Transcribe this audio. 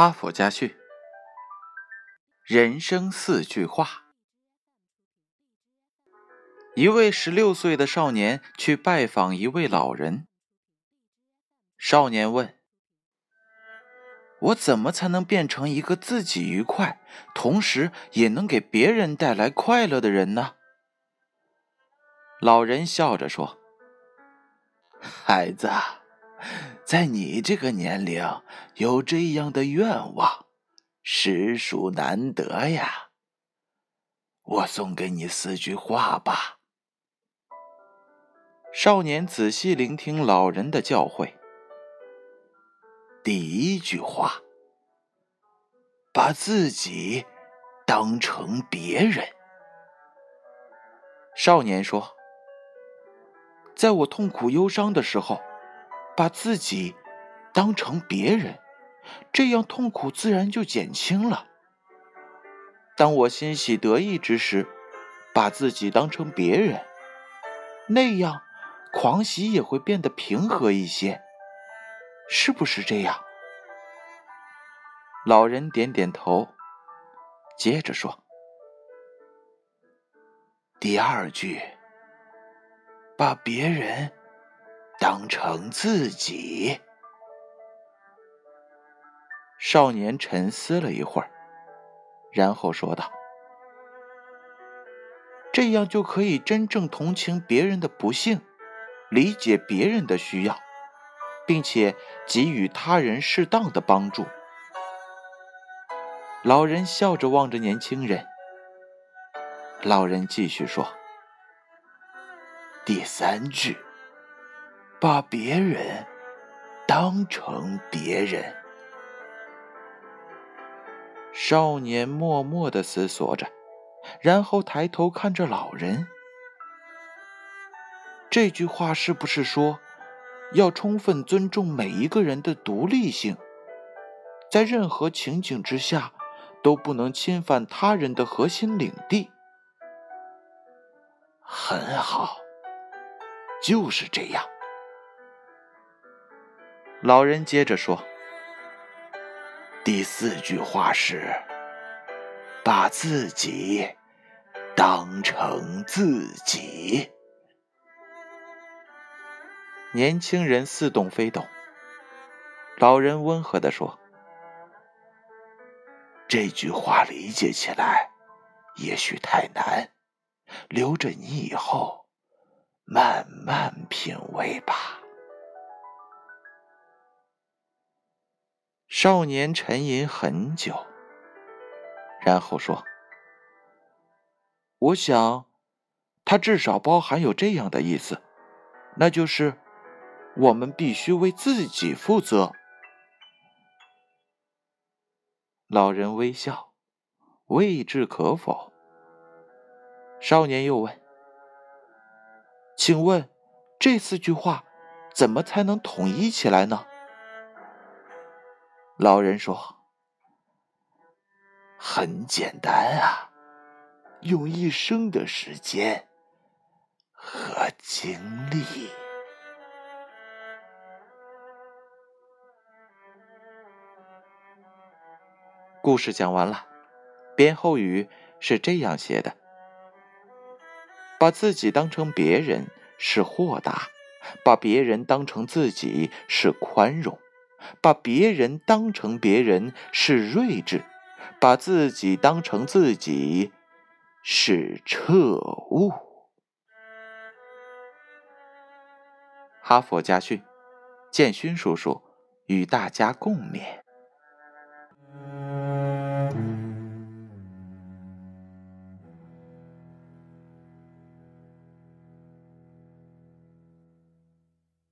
哈佛家训：人生四句话。一位十六岁的少年去拜访一位老人。少年问：“我怎么才能变成一个自己愉快，同时也能给别人带来快乐的人呢？”老人笑着说：“孩子。”在你这个年龄有这样的愿望，实属难得呀。我送给你四句话吧。少年仔细聆听老人的教诲。第一句话：把自己当成别人。少年说：“在我痛苦忧伤的时候。”把自己当成别人，这样痛苦自然就减轻了。当我欣喜得意之时，把自己当成别人，那样狂喜也会变得平和一些，是不是这样？老人点点头，接着说：“第二句，把别人。”当成自己。少年沉思了一会儿，然后说道：“这样就可以真正同情别人的不幸，理解别人的需要，并且给予他人适当的帮助。”老人笑着望着年轻人。老人继续说：“第三句。”把别人当成别人。少年默默的思索着，然后抬头看着老人。这句话是不是说，要充分尊重每一个人的独立性，在任何情景之下都不能侵犯他人的核心领地？很好，就是这样。老人接着说：“第四句话是，把自己当成自己。”年轻人似懂非懂。老人温和的说：“这句话理解起来也许太难，留着你以后慢慢品味吧。”少年沉吟很久，然后说：“我想，它至少包含有这样的意思，那就是我们必须为自己负责。”老人微笑，未置可否。少年又问：“请问，这四句话怎么才能统一起来呢？”老人说：“很简单啊，用一生的时间和精力。”故事讲完了，编后语是这样写的：“把自己当成别人是豁达，把别人当成自己是宽容。”把别人当成别人是睿智，把自己当成自己是彻悟。哈佛家训，建勋叔叔与大家共勉。